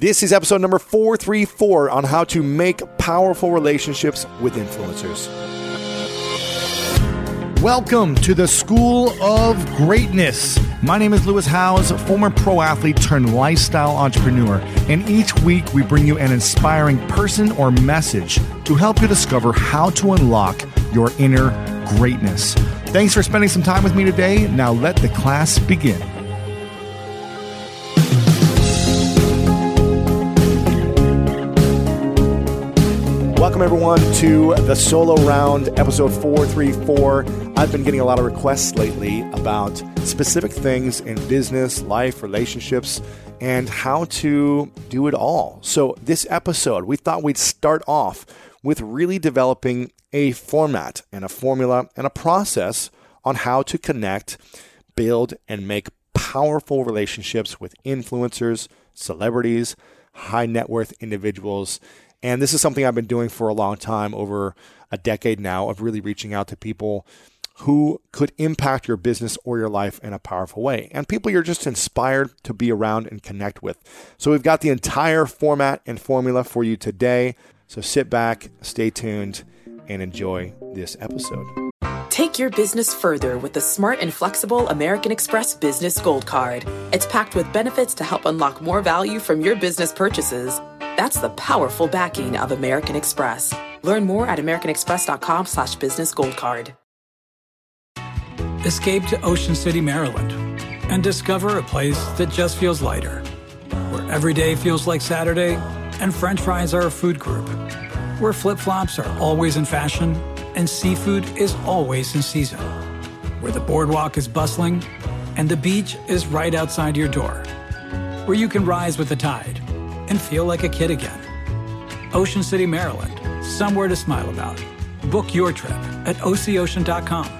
This is episode number 434 on how to make powerful relationships with influencers. Welcome to the School of Greatness. My name is Lewis Howes, former pro athlete turned lifestyle entrepreneur, and each week we bring you an inspiring person or message to help you discover how to unlock your inner greatness. Thanks for spending some time with me today. Now let the class begin. Welcome, everyone, to the solo round, episode 434. I've been getting a lot of requests lately about specific things in business, life, relationships, and how to do it all. So, this episode, we thought we'd start off with really developing a format and a formula and a process on how to connect, build, and make powerful relationships with influencers, celebrities, high net worth individuals and this is something I've been doing for a long time, over a decade now, of really reaching out to people who could impact your business or your life in a powerful way. And people you're just inspired to be around and connect with. So we've got the entire format and formula for you today. So sit back, stay tuned, and enjoy this episode. Take your business further with the smart and flexible American Express Business Gold Card. It's packed with benefits to help unlock more value from your business purchases. That's the powerful backing of American Express. Learn more at americanexpress.com slash business gold card. Escape to Ocean City, Maryland, and discover a place that just feels lighter, where every day feels like Saturday and french fries are a food group, where flip-flops are always in fashion and seafood is always in season, where the boardwalk is bustling and the beach is right outside your door, where you can rise with the tide and feel like a kid again. Ocean City, Maryland, somewhere to smile about. Book your trip at OCOcean.com.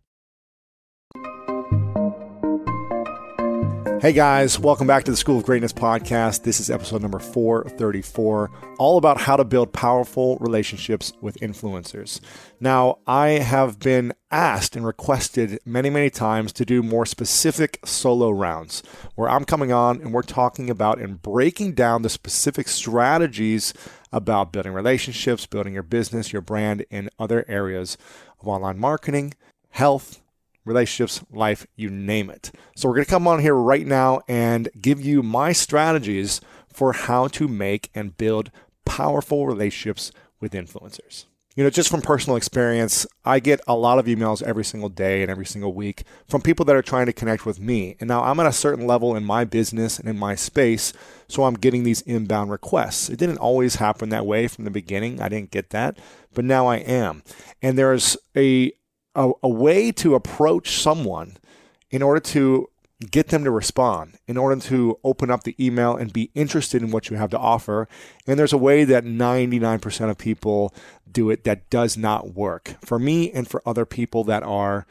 Hey guys, welcome back to the School of Greatness podcast. This is episode number 434, all about how to build powerful relationships with influencers. Now, I have been asked and requested many, many times to do more specific solo rounds where I'm coming on and we're talking about and breaking down the specific strategies about building relationships, building your business, your brand, and other areas of online marketing, health, relationships, life, you name it. So, we're going to come on here right now and give you my strategies for how to make and build powerful relationships with influencers. You know, just from personal experience, I get a lot of emails every single day and every single week from people that are trying to connect with me. And now I'm at a certain level in my business and in my space, so I'm getting these inbound requests. It didn't always happen that way from the beginning. I didn't get that, but now I am. And there's a a, a way to approach someone in order to get them to respond, in order to open up the email and be interested in what you have to offer. And there's a way that 99% of people do it that does not work for me and for other people that are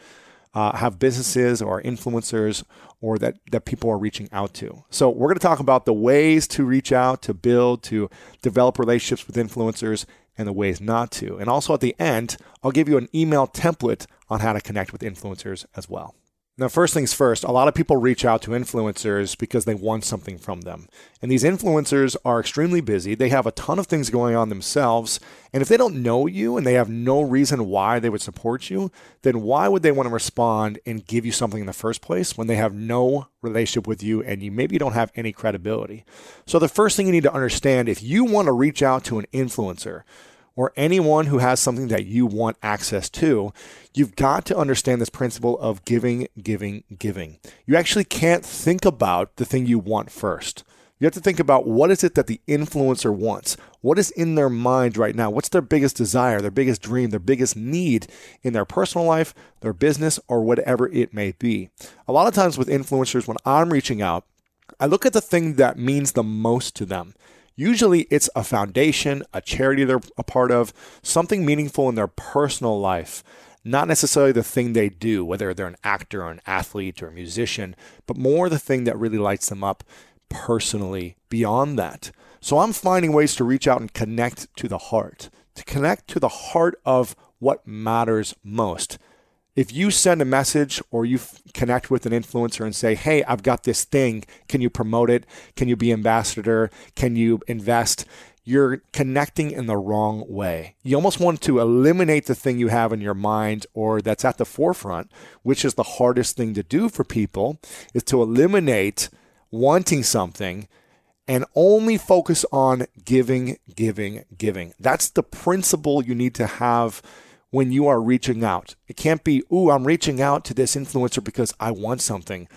uh, have businesses or influencers or that, that people are reaching out to. So, we're going to talk about the ways to reach out, to build, to develop relationships with influencers, and the ways not to. And also at the end, I'll give you an email template on how to connect with influencers as well. Now, first things first, a lot of people reach out to influencers because they want something from them. And these influencers are extremely busy. They have a ton of things going on themselves. And if they don't know you and they have no reason why they would support you, then why would they want to respond and give you something in the first place when they have no relationship with you and you maybe don't have any credibility? So, the first thing you need to understand if you want to reach out to an influencer, or anyone who has something that you want access to, you've got to understand this principle of giving, giving, giving. You actually can't think about the thing you want first. You have to think about what is it that the influencer wants? What is in their mind right now? What's their biggest desire, their biggest dream, their biggest need in their personal life, their business, or whatever it may be? A lot of times with influencers, when I'm reaching out, I look at the thing that means the most to them. Usually it's a foundation, a charity they're a part of, something meaningful in their personal life. Not necessarily the thing they do, whether they're an actor or an athlete or a musician, but more the thing that really lights them up personally beyond that. So I'm finding ways to reach out and connect to the heart, to connect to the heart of what matters most. If you send a message or you f- connect with an influencer and say, Hey, I've got this thing. Can you promote it? Can you be ambassador? Can you invest? You're connecting in the wrong way. You almost want to eliminate the thing you have in your mind or that's at the forefront, which is the hardest thing to do for people, is to eliminate wanting something and only focus on giving, giving, giving. That's the principle you need to have when you are reaching out. It can't be, ooh, I'm reaching out to this influencer because I want something.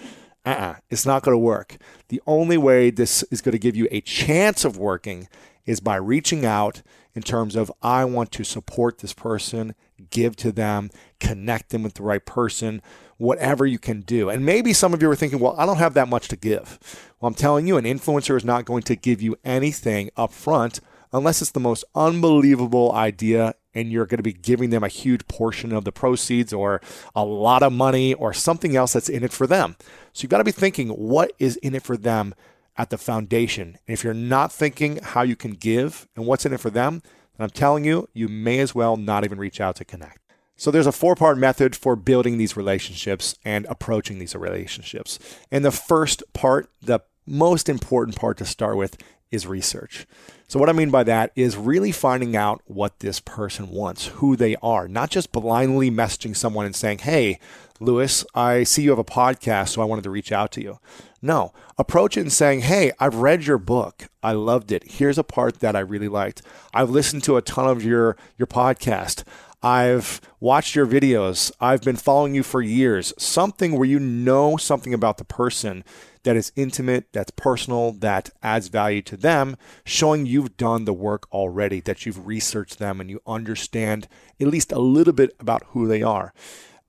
Uh-uh, it's not going to work. The only way this is going to give you a chance of working is by reaching out in terms of I want to support this person, give to them, connect them with the right person, whatever you can do. And maybe some of you are thinking, well, I don't have that much to give. Well, I'm telling you, an influencer is not going to give you anything up front unless it's the most unbelievable idea and you're going to be giving them a huge portion of the proceeds or a lot of money or something else that's in it for them. So you've got to be thinking what is in it for them at the foundation. And if you're not thinking how you can give and what's in it for them, I'm telling you, you may as well not even reach out to connect. So there's a four part method for building these relationships and approaching these relationships. And the first part, the most important part to start with, is research. So, what I mean by that is really finding out what this person wants, who they are, not just blindly messaging someone and saying, Hey, Lewis, I see you have a podcast, so I wanted to reach out to you. No, approach it and saying, Hey, I've read your book. I loved it. Here's a part that I really liked. I've listened to a ton of your, your podcast. I've watched your videos. I've been following you for years. Something where you know something about the person that is intimate, that's personal, that adds value to them, showing you've done the work already, that you've researched them and you understand at least a little bit about who they are.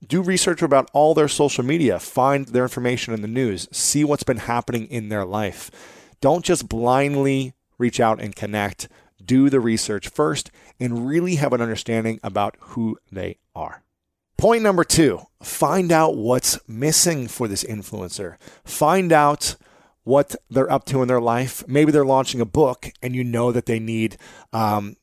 Do research about all their social media, find their information in the news, see what's been happening in their life. Don't just blindly reach out and connect. Do the research first and really have an understanding about who they are. Point number two find out what's missing for this influencer. Find out what they're up to in their life. Maybe they're launching a book and you know that they need um,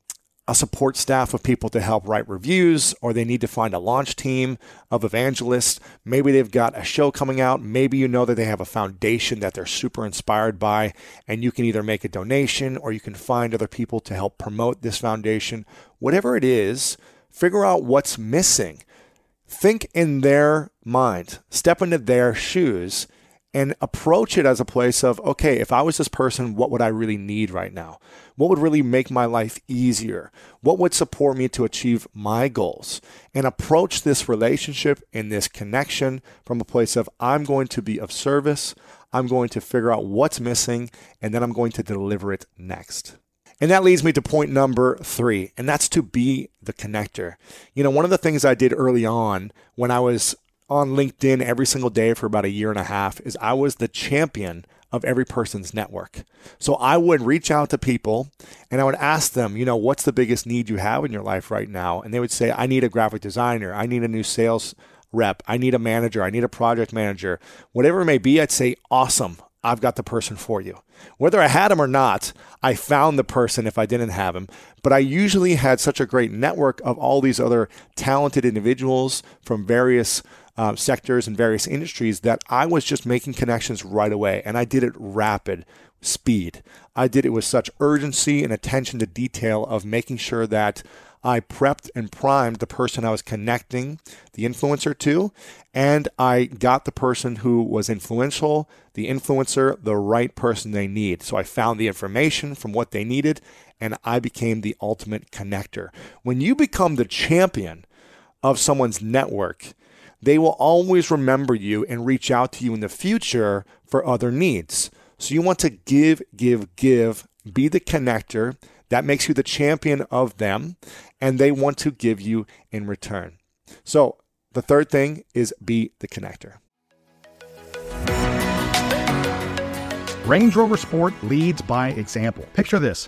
a support staff of people to help write reviews, or they need to find a launch team of evangelists. Maybe they've got a show coming out. Maybe you know that they have a foundation that they're super inspired by, and you can either make a donation or you can find other people to help promote this foundation. Whatever it is, figure out what's missing think in their mind, step into their shoes, and approach it as a place of, okay, if I was this person, what would I really need right now? What would really make my life easier? What would support me to achieve my goals? And approach this relationship and this connection from a place of, I'm going to be of service. I'm going to figure out what's missing, and then I'm going to deliver it next. And that leads me to point number three, and that's to be the connector. You know, one of the things I did early on when I was on LinkedIn every single day for about a year and a half is I was the champion of every person's network. So I would reach out to people and I would ask them, you know, what's the biggest need you have in your life right now? And they would say, I need a graphic designer, I need a new sales rep, I need a manager, I need a project manager. Whatever it may be, I'd say, awesome. I've got the person for you. Whether I had him or not, I found the person if I didn't have him. But I usually had such a great network of all these other talented individuals from various uh, sectors and various industries that I was just making connections right away. And I did it rapid speed. I did it with such urgency and attention to detail of making sure that I prepped and primed the person I was connecting the influencer to, and I got the person who was influential, the influencer, the right person they need. So I found the information from what they needed, and I became the ultimate connector. When you become the champion of someone's network, they will always remember you and reach out to you in the future for other needs. So you want to give, give, give, be the connector. That makes you the champion of them and they want to give you in return. So, the third thing is be the connector. Range Rover Sport leads by example. Picture this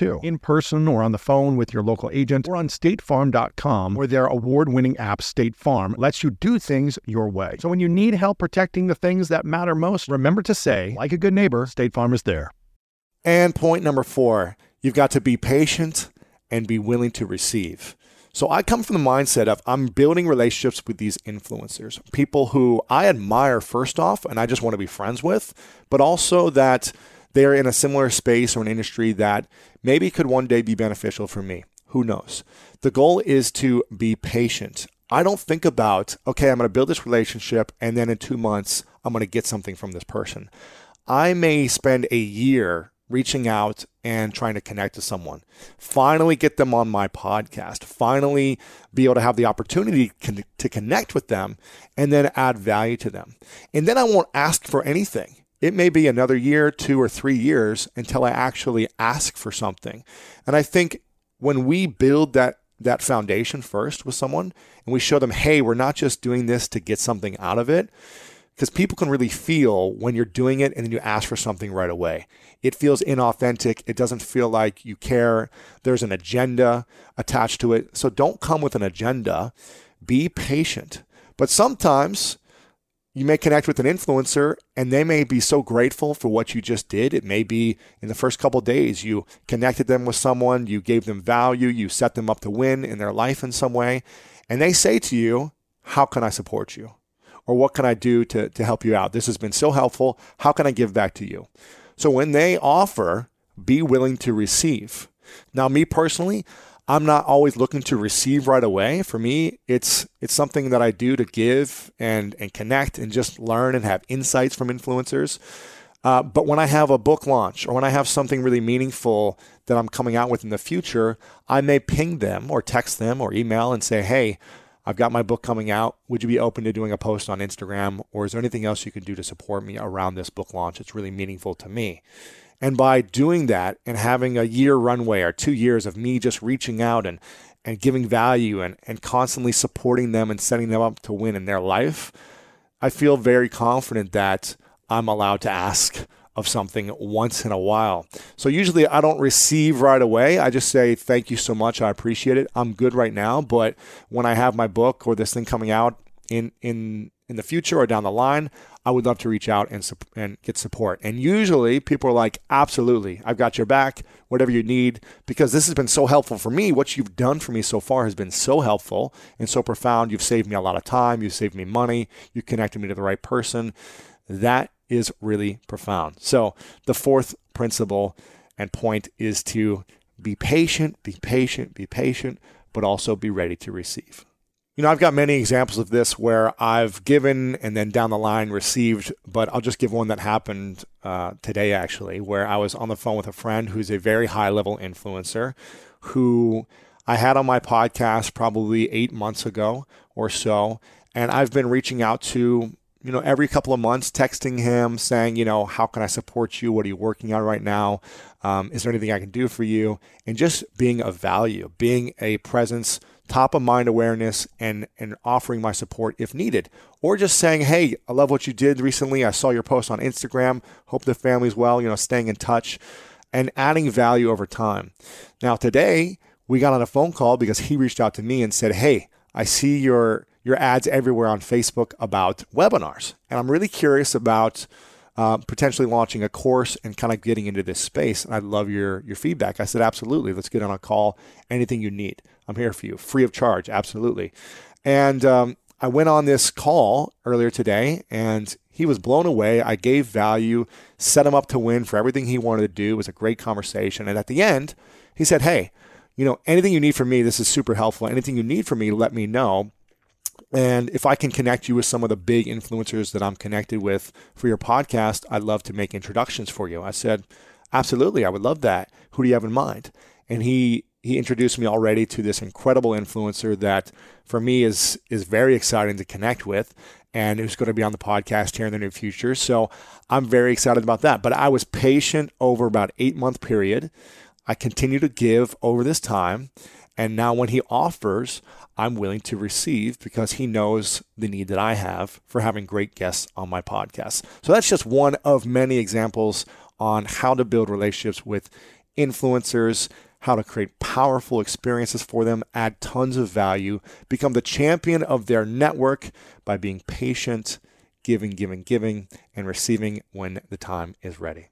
too, in person or on the phone with your local agent or on statefarm.com, where their award winning app, State Farm, lets you do things your way. So when you need help protecting the things that matter most, remember to say, like a good neighbor, State Farm is there. And point number four, you've got to be patient and be willing to receive. So I come from the mindset of I'm building relationships with these influencers, people who I admire first off and I just want to be friends with, but also that they're in a similar space or an industry that maybe could one day be beneficial for me. Who knows? The goal is to be patient. I don't think about, okay, I'm going to build this relationship and then in two months, I'm going to get something from this person. I may spend a year reaching out and trying to connect to someone. Finally, get them on my podcast. Finally, be able to have the opportunity to connect with them and then add value to them. And then I won't ask for anything it may be another year, two or three years until I actually ask for something. And I think when we build that that foundation first with someone and we show them, hey, we're not just doing this to get something out of it, because people can really feel when you're doing it and then you ask for something right away. It feels inauthentic. It doesn't feel like you care. There's an agenda attached to it. So don't come with an agenda. Be patient. But sometimes you may connect with an influencer and they may be so grateful for what you just did. It may be in the first couple days you connected them with someone, you gave them value, you set them up to win in their life in some way, and they say to you, How can I support you? Or what can I do to, to help you out? This has been so helpful. How can I give back to you? So when they offer, be willing to receive. Now, me personally, I'm not always looking to receive right away. For me, it's it's something that I do to give and and connect and just learn and have insights from influencers. Uh, but when I have a book launch or when I have something really meaningful that I'm coming out with in the future, I may ping them or text them or email and say, "Hey, I've got my book coming out. Would you be open to doing a post on Instagram, or is there anything else you can do to support me around this book launch? It's really meaningful to me." And by doing that and having a year runway or two years of me just reaching out and, and giving value and, and constantly supporting them and setting them up to win in their life, I feel very confident that I'm allowed to ask of something once in a while. So usually I don't receive right away. I just say, thank you so much. I appreciate it. I'm good right now. But when I have my book or this thing coming out in, in in the future or down the line, I would love to reach out and, and get support. And usually people are like, absolutely, I've got your back, whatever you need, because this has been so helpful for me. What you've done for me so far has been so helpful and so profound. You've saved me a lot of time, you've saved me money, you connected me to the right person. That is really profound. So, the fourth principle and point is to be patient, be patient, be patient, but also be ready to receive. You know, I've got many examples of this where I've given and then down the line received, but I'll just give one that happened uh, today actually, where I was on the phone with a friend who's a very high level influencer who I had on my podcast probably eight months ago or so. And I've been reaching out to, you know, every couple of months, texting him saying, you know, how can I support you? What are you working on right now? Um, is there anything I can do for you? And just being of value, being a presence top of mind awareness and and offering my support if needed or just saying hey i love what you did recently i saw your post on instagram hope the family's well you know staying in touch and adding value over time now today we got on a phone call because he reached out to me and said hey i see your your ads everywhere on facebook about webinars and i'm really curious about uh, potentially launching a course and kind of getting into this space. And I'd love your your feedback. I said, absolutely. Let's get on a call. Anything you need. I'm here for you, free of charge, absolutely. And um, I went on this call earlier today, and he was blown away. I gave value, set him up to win for everything he wanted to do. It was a great conversation. And at the end, he said, Hey, you know, anything you need from me, this is super helpful. Anything you need from me, let me know. And if I can connect you with some of the big influencers that I'm connected with for your podcast, I'd love to make introductions for you. I said, Absolutely, I would love that. Who do you have in mind? And he he introduced me already to this incredible influencer that for me is is very exciting to connect with and who's going to be on the podcast here in the near future. So I'm very excited about that. But I was patient over about eight month period. I continue to give over this time. And now when he offers, I'm willing to receive because he knows the need that I have for having great guests on my podcast. So that's just one of many examples on how to build relationships with influencers how to create powerful experiences for them, add tons of value, become the champion of their network by being patient, giving, giving, giving, and receiving when the time is ready.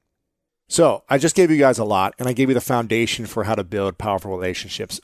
So, I just gave you guys a lot and I gave you the foundation for how to build powerful relationships.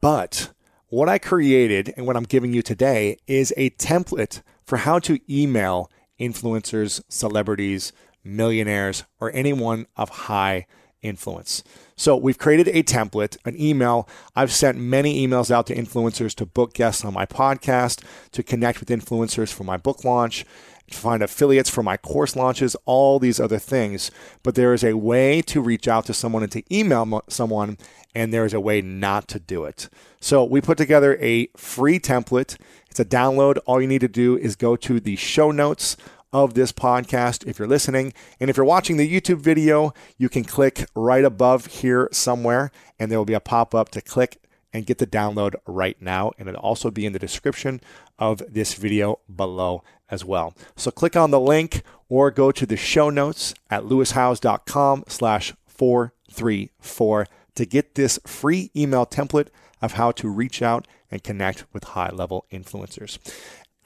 But what I created and what I'm giving you today is a template for how to email influencers, celebrities, millionaires, or anyone of high influence. So we've created a template, an email. I've sent many emails out to influencers to book guests on my podcast, to connect with influencers for my book launch, to find affiliates for my course launches, all these other things. But there is a way to reach out to someone and to email someone, and there is a way not to do it. So we put together a free template. It's a download. All you need to do is go to the show notes of this podcast if you're listening. And if you're watching the YouTube video, you can click right above here somewhere, and there will be a pop up to click and get the download right now. And it'll also be in the description of this video below as well. So click on the link or go to the show notes at lewishowes.com slash 434 to get this free email template of how to reach out and connect with high level influencers.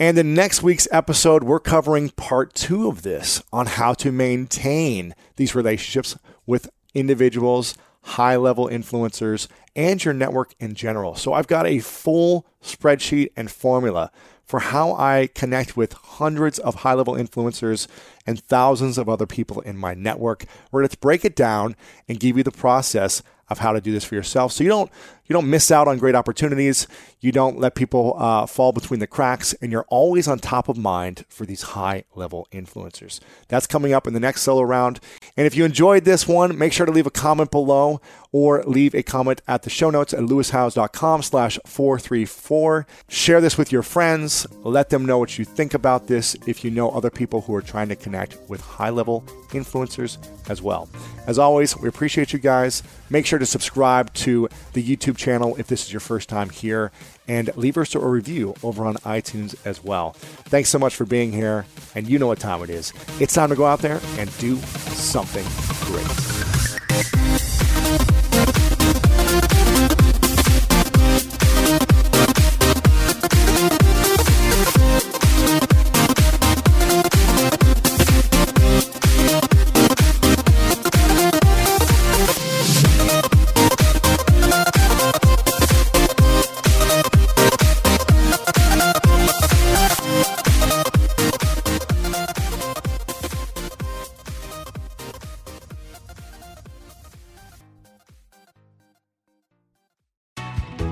And in next week's episode, we're covering part two of this on how to maintain these relationships with individuals, high level influencers, and your network in general. So I've got a full spreadsheet and formula for how I connect with hundreds of high level influencers and thousands of other people in my network. We're going to break it down and give you the process of how to do this for yourself so you don't you don't miss out on great opportunities. You don't let people uh, fall between the cracks, and you're always on top of mind for these high level influencers. That's coming up in the next solo round. And if you enjoyed this one, make sure to leave a comment below or leave a comment at the show notes at lewishowes.com slash 434. Share this with your friends. Let them know what you think about this if you know other people who are trying to connect with high level influencers as well. As always, we appreciate you guys. Make sure to subscribe to the YouTube channel if this is your first time here, and leave us a review over on iTunes as well. Thanks so much for being here, and you know what time it is. It's time to go out there and do something great.